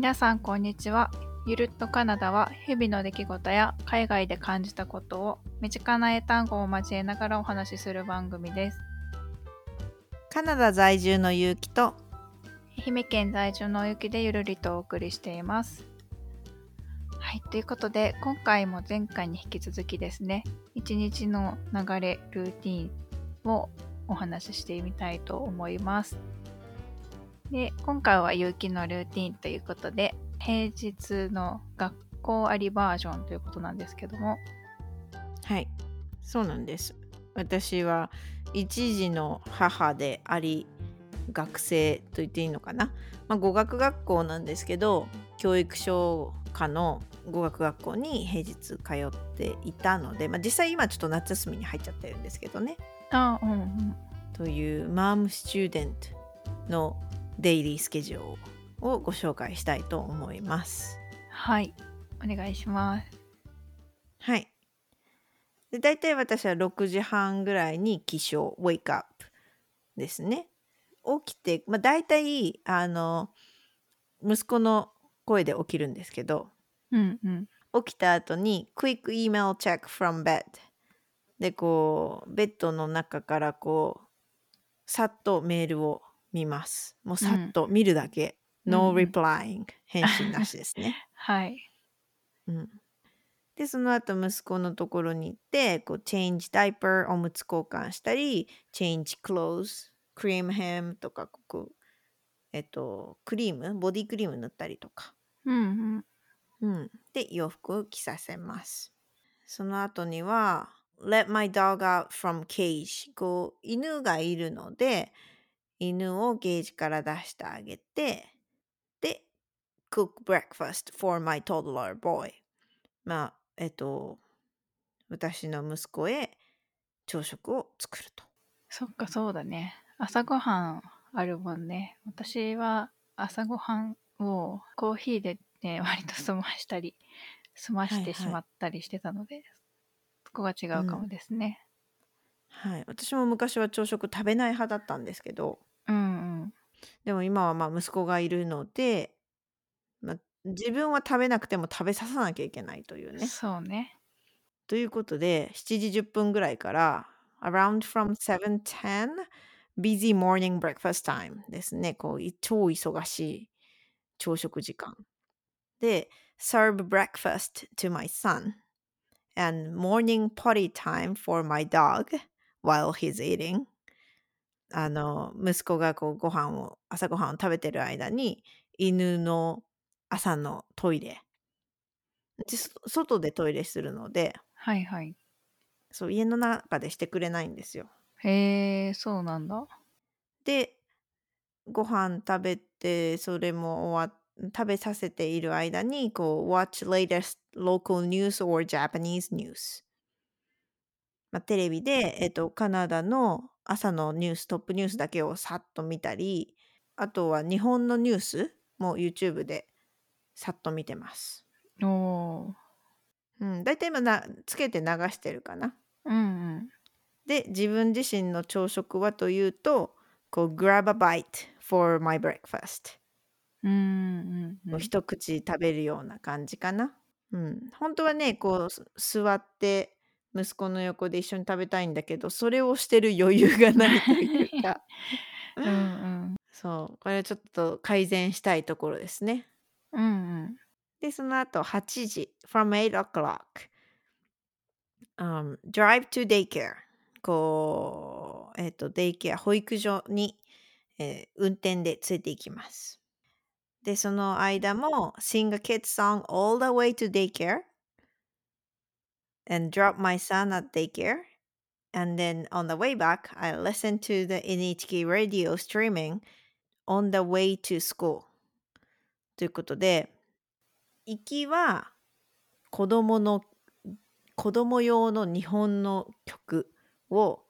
皆さんこんにちは。ゆるっとカナダは日々の出来事や海外で感じたことを身近な英単語を交えながらお話しする番組です。カナダ在住のゆうきと愛媛県在住のゆきでゆるりとお送りしています。はい、ということで今回も前回に引き続きですね、一日の流れ、ルーティンをお話ししてみたいと思います。で、今回は有機のルーティンということで、平日の学校ありバージョンということなんですけども、はい。そうなんです。私は一児の母であり学生と言っていいのかな、まあ、語学学校なんですけど教育省下の語学学校に平日通っていたので、まあ、実際今ちょっと夏休みに入っちゃってるんですけどね。あ、うんうん。というマームスチューデントのデイリースケジュールをご紹介したいと思います。はい、お願いします。はい。で大体私は6時半ぐらいに起床 wake up ですね。起きて、まあ、大体あの息子の声で起きるんですけどうんうん。起きた後に quick email check from bed でこうベッドの中からこうさっとメールを見ます。もうさっと見るだけ。no うんうん replying 返信なしですね。はい。うん、でその後息子のところに行ってこう change diaper おむつ交換したり change clothes cream him とかこうえっとクリーム？ボディクリーム塗ったりとか、うんうん。うん、で洋服を着させますその後には let my dog out from cage こう犬がいるので犬をゲージから出してあげてで cook breakfast for my toddler boy まあえっと私の息子へ朝食を作ると。そっかそうだね。朝ごはんあるもんね。私は朝ごはんをコーヒーでね割と済ましたり済ましてしまったりしてたので、そこが違うかもですね。はい。私も昔は朝食食べない派だったんですけどうんうんでも今はまあ息子がいるので、まあ、自分は食べなくても食べささなきゃいけないというね。そうねということで7時10分ぐらいから around from 7:10 busy morning breakfast time ですね。こうい超忙しい朝食時間。で serve breakfast to my son and morning potty time for my dog while he's eating あの息子がこうご飯を朝ごはんを食べてる間に犬の朝のトイレ。外でトイレするので。はいはい。そう家の中でしてくれないんですよ。へえそうなんだ。でご飯食べてそれも終わ食べさせている間にこう watch latest local news or Japanese news、まあ、テレビで、えっと、カナダの朝のニューストップニュースだけをさっと見たりあとは日本のニュースも YouTube でさっと見てます。おおうん、大体今なつけて流してるかな。うんうんで自分自身の朝食はというとこう grab a bite for my breakfast、うんうんうん一口食べるような感じかな。うん、本当はねこうす座って息子の横で一緒に食べたいんだけどそれをしてる余裕がないというか。うんうん。そう。これはちょっと改善したいところですね。うんうん。でその後8時。From 8 o'clock、um, drive to daycare こうえっ、とデイケア保育所に、えー運転で連れて行きます。でその間も sing a kid song all the way to daycare and drop my son at daycare and then on the way back I listen to the NHK radio streaming on the way to school ということで行きは子供の子供用の日本の曲を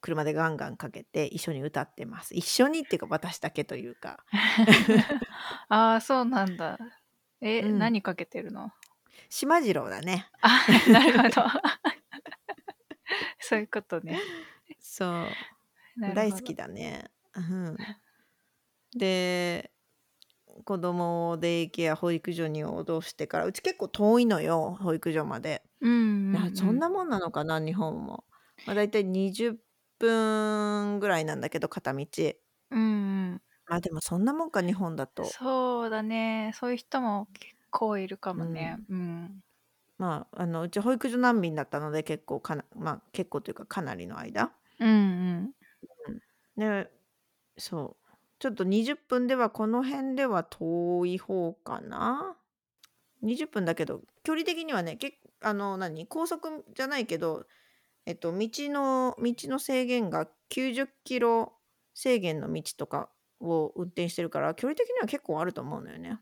車でガンガンかけて一緒に歌ってます。一緒にっていうか私だけというかああそうなんだえ、うん何かけてるの島次郎だね。あ なるほど。そういうことね。そう。大好きだね。うん、で子供をデイケア保育所に戻してからうち結構遠いのよ保育所まで、うんうん、あそんなもんなのかな日本も、まあ、大体20分ぐらいなんだけど片道。うんうん。あでもそんなもんか日本だと。そうだね。そういう人も結構いるかもね。うん。まああのうち保育所難民だったので結構かなまあ結構というかかなりの間うんうん。でそうちょっと20分ではこの辺では遠い方かな20分だけど距離的にはねけあの何？高速じゃないけどえっと道の道の制限が90キロ制限の道とかを運転してるから距離的には結構あると思うのよね。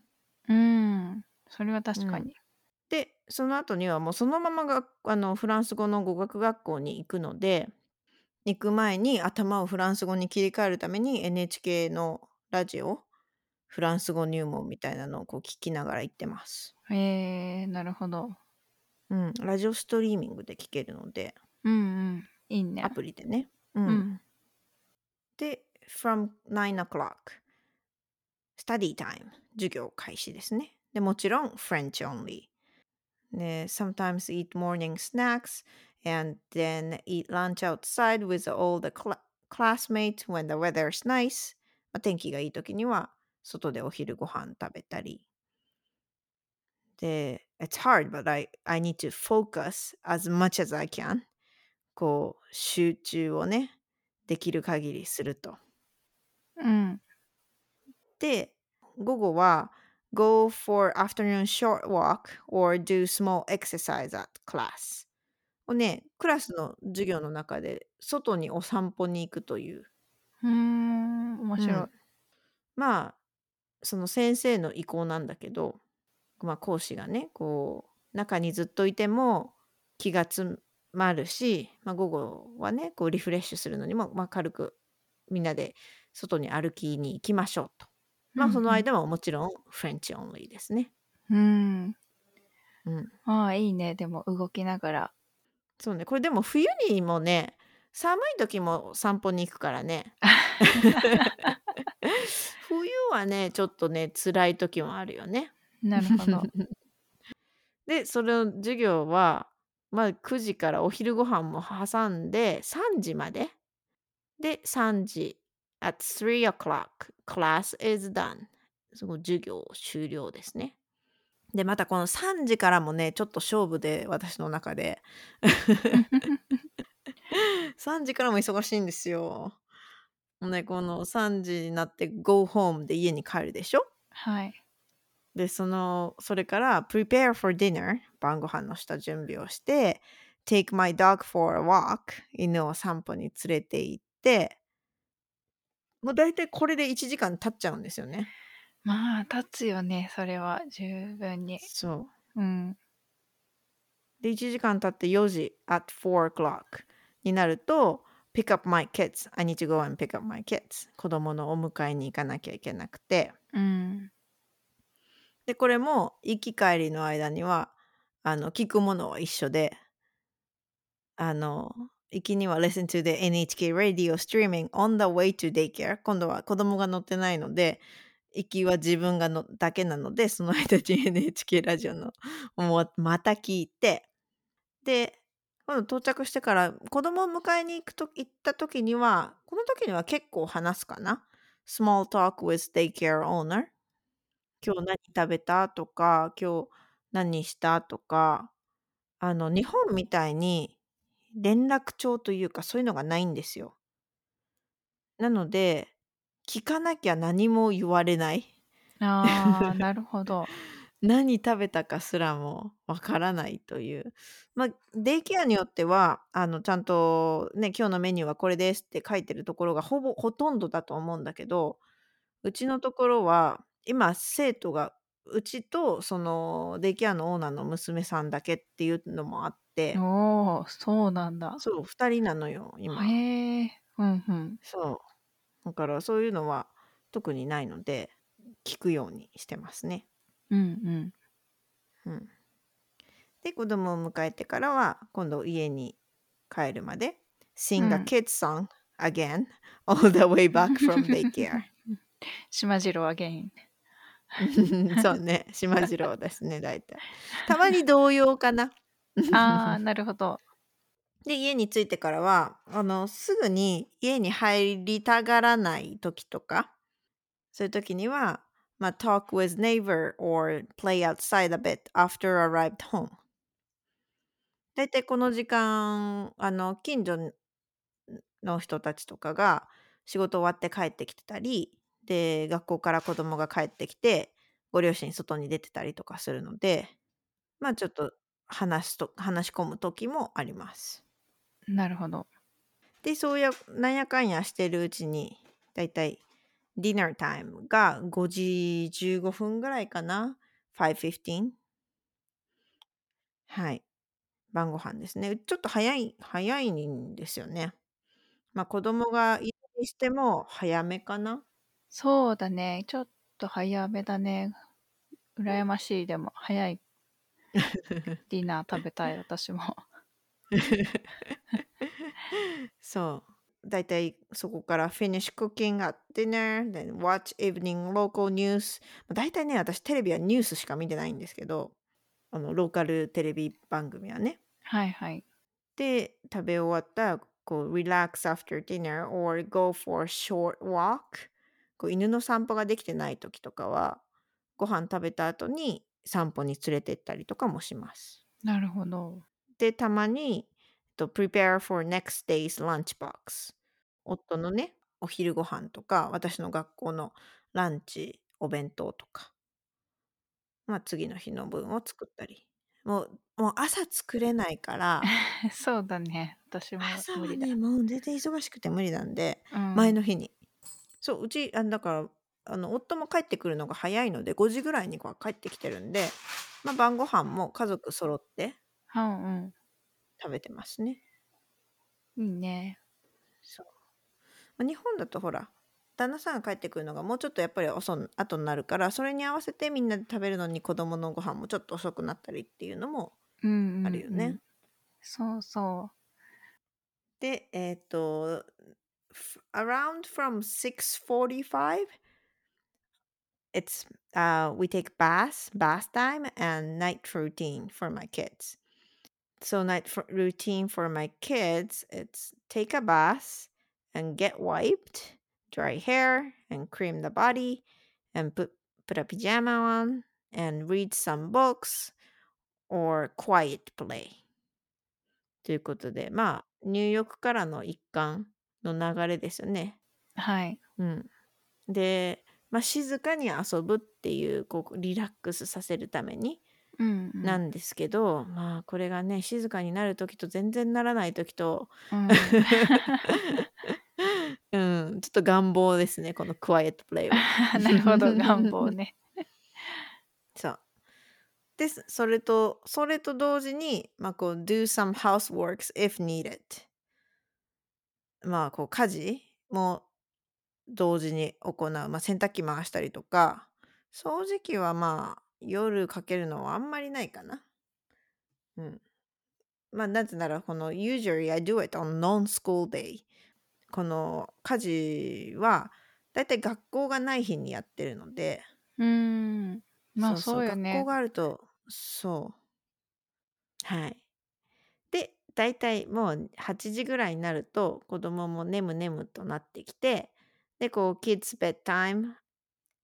うん。それは確かに。でその後にはもうそのままがあのフランス語の語学学校に行くので行く前に頭をフランス語に切り替えるために NHK のラジオフランス語入門みたいなのをこう聞きながら行ってます。へえなるほど。うん、ラジオストリーミングで聞けるのでうんうん。いいねア。プリでね。ううんん。で from 9 o'clock study time 授業開始ですね。でもちろん French only で sometimes eat morning snacks and then eat lunch outside with all the cla- classmates when the weather is nice まあ天気がいい時には外でお昼ご飯食べたりで it's hard but I, I need to focus as much as I can こう集中をねできる限りするとうん。で午後は go for afternoon short walk or do small exercise at class をねクラスの授業の中で外にお散歩に行くという、うーん。面白い。うんまあその先生の意向なんだけど、まあ、講師がねこう中にずっといても気が詰まるし、まあ、午後はねこうリフレッシュするのにも、まあ、軽くみんなで外に歩きに行きましょうと。まあその間はもちろんフレンチオンリーですね。うん。うん。ああ、いいね。でも動きながら。そうね。これでも冬にもね、寒い時も散歩に行くからね。冬はね、ちょっとね、辛い時もあるよね。なるほど。で、その授業は、まあ9時からお昼ご飯も挟んで3時まで。で、3時 at 3 o'clock class is done. その授業終了ですね。で、またこの3時からもね、ちょっと勝負で私の中で。3時からも忙しいんですよ。ね、この3時になって go home で家に帰るでしょ？はい。で、その、それから prepare for dinner 晩ご飯のした準備をして、take my dog for a walk 犬を散歩に連れて行って、もう大体これで1時間経っちゃうんですよね。まあ、立つよね。それは十分に。そう。うん。で、1時間経って4時 at 4 o'clock になると、pick up my kids. I need to go and pick up my kids. 子供のお迎えに行かなきゃいけなくて。うん。で、これも行き帰りの間には、あの、聞くものは一緒で、あの、行きには listen to the NHK radio streaming on the way to daycare。今度は子供が乗ってないので、行きは自分がのだけなので、その間に NHK ラジオのもうまた聞いて、で、今度到着してから子供を迎えに行くと行った時には、この時には結構話すかな。small talk with daycare owner。今日何食べた？とか、今日何した？とか、あの、日本みたいに連絡帳というかそういうのがないんですよ。なので、聞かなきゃ何も言われない。ああ、なるほど。何食べたかすらもわからないという。まあ、デイケアによっては、あの、ちゃんとね、今日のメニューはこれですって書いてるところがほぼ、ほとんどだと思うんだけど、うちのところは、今、生徒が、うちと、その、デイケアのオーナーの娘さんだけっていうのもあって、おお、そうなんだ。そう、二人なのよ、今。へえ。うんうん。そう。だから、そういうのは特にないので、聞くようにしてますね。うんうん。うん。で、子供を迎えてからは、今度家に帰るまで、sing う a ん。kid's song again all the way back from daycare. しまじろうアゲイン。そうね、しまじろうですね、大体。たまに童謡かな。ああ、なるほど。で、家に着いてからは、あの、すぐに家に入りたがらない時とか、そういう時には、まあ、talk with neighbor or play outside a bit after arrived home。だいたいこの時間、あの、近所の人たちとかが仕事終わって帰ってきてたり、で、学校から子供が帰ってきて、ご両親外に出てたりとかするので、まあちょっと話すと話し込む時もあります。なるほど。で、そうや、なんやかんやしてるうちに、だいたいディナータイムが5時15分ぐらいかな。5.15。はい。晩ご飯ですね。ちょっと早い、早いんですよね。まあ子供がいるにしても早めかな。そうだね。ちょっと早めだね。羨ましい。でも、早い ディナー食べたい、私も。そう。だいたいそこから finish cooking at dinner, then watch evening local news. だいたいね、私テレビはニュースしか見てないんですけど、あの、ローカルテレビ番組はね。はいはい。で、食べ終わったら、こう、relax after dinner or go for a short walk. こう犬の散歩ができてない時とかは、ご飯食べた後に散歩に連れて行ったりとかもします。なるほど。で、たまに、と prepare for next day's lunchbox。夫のね、お昼ご飯とか、私の学校のランチ、お弁当とか。まあ次の日の分を作ったり。もう、もう朝作れないから、そうだね。私も無理だ。ね、もう全然忙しくて無理なんで、うん、前の日に。そう、うち、あだから、あの、夫も帰ってくるのが早いので、5時ぐらいには帰ってきてるんで、まあ晩ご飯も家族揃ってうんうん。食べてますね。いいね。そう。まあ日本だとほら、旦那さんが帰ってくるのがもうちょっとやっぱり遅ん後になるから、それに合わせてみんなで食べるのに子供のご飯もちょっと遅くなったりっていうのもうんうん、うん。あるよね。そうそで、えっ、と、f- around from 6:45 it's uh we take bath bath time and night routine for my kids. So night f- routine for my kids it's take a bath and get wiped, dry hair and cream the body and put put a pajama on and read some books or quiet play. ということで、まあ、入浴からの一環の流れですよね。う。はい。うん。で、 まあ、静かに遊ぶっていう、こう、リラックスさせるためにうん、うん。なんですけど、まあ、これがね、静かになる時と全然ならない時と、うん、うん、ちょっと願望ですね、このクワイエットプレイは。なるほど、願望ね。そう。です。それと、それと同時に、まあ、こう、do some houseworks if needed。まあ、こう、家事も同時に行う。まあ、洗濯機回したりとか、掃除機はまあ、夜かけるのはあんまりないかな。うん。まあ、なぜなら、この、usually I do it on non-school day。この家事は、だいたい学校がない日にやってるので、うん。まあそうよ学校ね。があると、そう。はい。で、だいたいもう8時ぐらいになると、子供も眠々となってきて、で、こう、kids bedtime,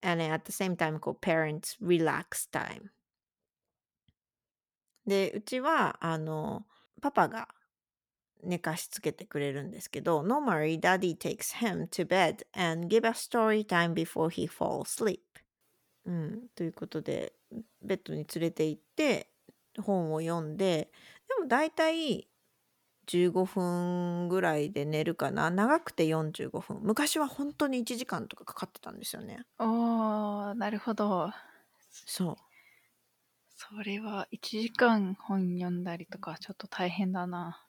and at the same time, こう、parents relax time. で、うちは、あの、パパが寝かしつけてくれるんですけど、normally daddy takes him to bed and give a story time before he falls asleep. うん、ということで、ベッドに連れて行って、本を読んで、でも大体15分ぐらいで寝るかな。長くて45分。昔は本当に1時間とかかかってたんですよね。おー、なるほど。そう。それは1時間本読んだりとかちょっと大変だな。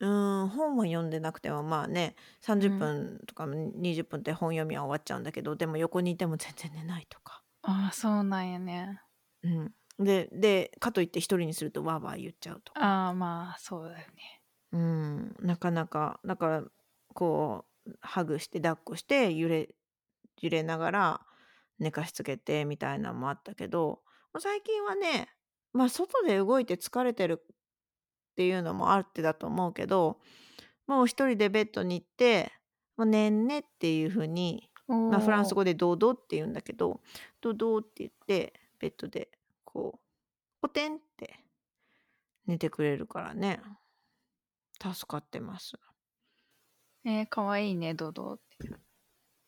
うーん、本は読んでなくてもまあね、30分とか20分って本読みは終わっちゃうんだけど、でも横にいても全然寝ないとか。ああ、そうなんやね。うん。で、で、かといって一人にするとわーわー言っちゃうとか。ああ、まあそうだよね。うん、なかなか、だから、こう、ハグして抱っこして揺れ、揺れながら寝かしつけてみたいなのもあったけど、最近はね、まあ外で動いて疲れてるっていうのもあってだと思うけど、もう一人でベッドに行って、もう寝んねっていうふうに、まあ、フランス語でドドって言うんだけど、ドドって言って、ベッドでこう、ポテンって寝てくれるからね。助かってます。えー、かわいいね、ドドって。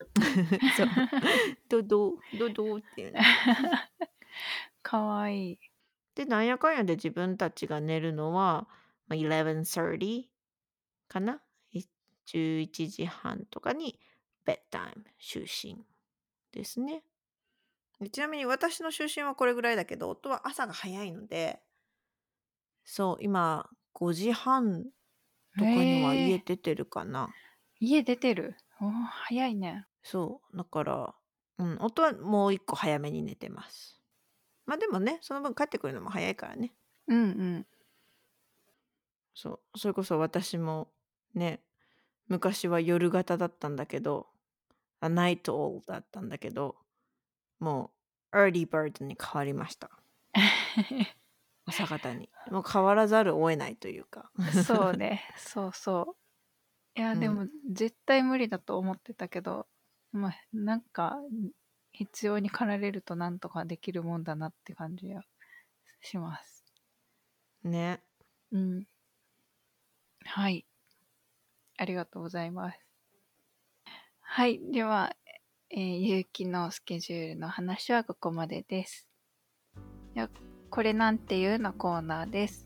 そう。ドド、ドドっていうね。かわいい。で、なんやかんやで自分たちが寝るのは、まあ、11.30かな ?11 時半とかにベッドタイム、就寝ですね。ちなみに私の就寝はこれぐらいだけど、夫は朝が早いので、そう、今5時半とかには家出てるかな。家出てる？おー早いね。そう、だから、うん、夫はもう一個早めに寝てます。まあでもね、その分帰ってくるのも早いからね。うんうん。そう、それこそ私もね、昔は夜型だったんだけど、あナイトオールだったんだけど、もう、エーリーバードに変わりました。朝方に。もう変わらざるを得ないというか。そうね。そうそう。いや、うんでも、絶対無理だと思ってたけど、まあ、なんか、必要に駆られるとなんとかできるもんだなって感じがします。ね。うん。はい。ありがとうございます。はい。では、えー、ゆうきのスケジュールの話はここまでです。ではこれなんていうのコーナーです。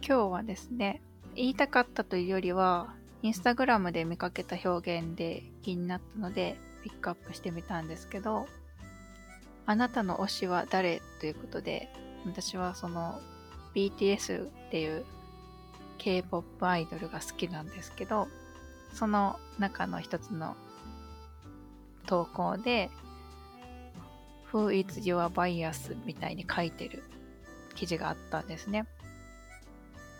今日はですね、言いたかったというよりは、インスタグラムで見かけた表現で気になったので、ピックアップしてみたんですけど、あなたの推しは誰ということで、私はその BTS っていう K-POP アイドルが好きなんですけど、その中の一つの投稿で、Who is your bias? みたいに書いてる記事があったんですね。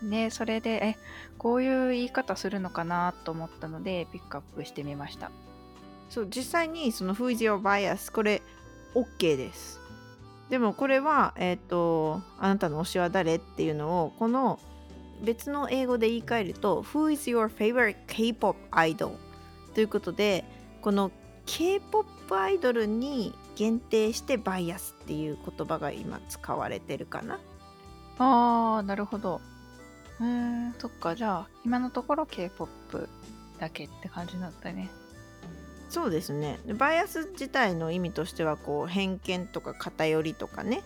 で、それで、え、こういう言い方するのかなと思ったので、ピックアップしてみました。そう、実際にその Who is your bias? これ OK です。でもこれは、えっ、と、あなたの推しは誰っていうのを、この別の英語で言い換えると Who is your favorite K-POP idol? ということで、この K-POP アイドルに限定してバイアスっていう言葉が今使われてるかな。あー、なるほど。うーん、そっか、じゃあ、今のところ K-POP だけって感じだったね。そうですね。でバイアス自体の意味としてはこう偏見とか偏りとかね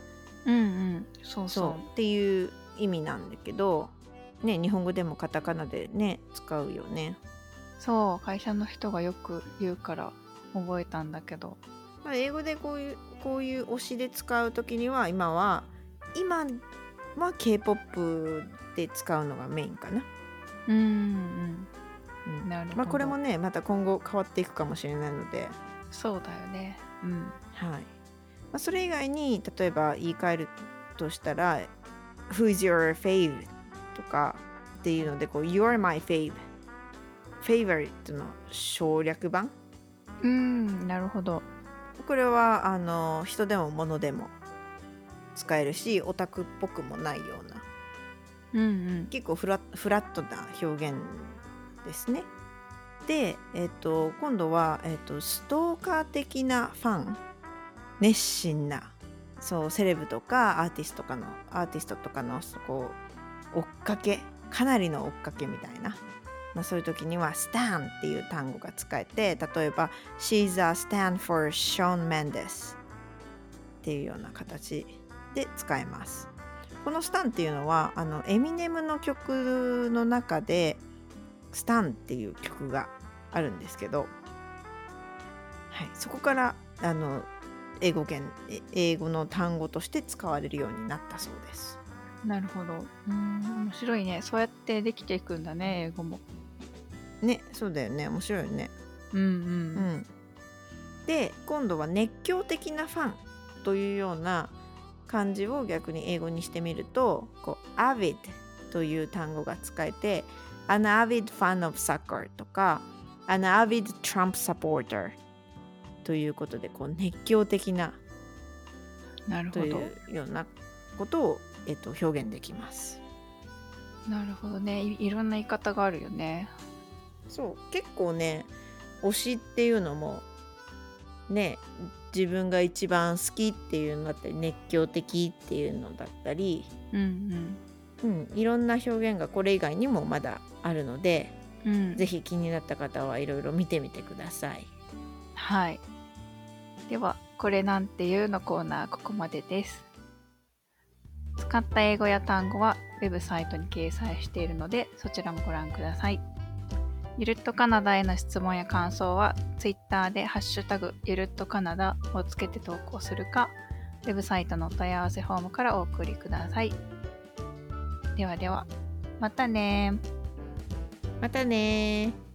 うんうん、そうそうそう。っていう意味なんだけど、ね、日本語でもカタカナでね使うよね。そう、会社の人がよく言うから覚えたんだけど。まあ、英語でこういうこういう推しで使う時には今は今は K-POP で使うのがメインかな。うんうん。うんなるほどまあ、これもねまた今後変わっていくかもしれないので、そうだよね。うん。はいまあ、それ以外に例えば言い換えるとしたら「Who's your fave?」とかっていうのでこう「You're my fave」favorite の省略版？うん、なるほど。これはあの人でも物でも使えるしオタクっぽくもないようなうんうん。結構フラフラットな表現ですね。で、えっと今度は、えっとストーカー的なファン熱心なそうセレブとかアーティストとかのアーティストとかのこう追っかけかなりの追っかけみたいな、まあ、そういう時には「stan」っていう単語が使えて例えば「She's a stan for Shawn Mendes」っていうような形で使えます。この「スタン」っていうのはあのエミネムの曲の中で「スタン」っていう曲があるんですけど、はい、そこからあの英語圏英語の単語として使われるようになったそうです。なるほど。うん、面白いね。そうやってできていくんだね、英語も。ねそうだよね面白いよね。うんう。うんん、で今度は熱狂的なファンというような漢字を逆に英語にしてみるとこう avid という単語が使えて an avid fan of soccer とか an avid Trump supporter ということでこう熱狂的ななるほどというようなことを、えっと、表現できます。なるほどねいいろんな言い方があるよねそう。結構ね推しっていうのもね自分が一番好きっていうのだったり熱狂的っていうのだったり、うんうん、いろんな表現がこれ以外にもまだあるので、うん。うんぜひ気になった方はいろいろ見てみてください。はい。ではこれなんていうのコーナーここまでです。使った英語や単語はウェブサイトに掲載しているのでそちらもご覧くださいゆるっとカナダへの質問や感想は Twitter でハッシュタグゆるっとカナダをつけて投稿するかウェブサイトのお問い合わせフォームからお送りくださいではではまたねまたね。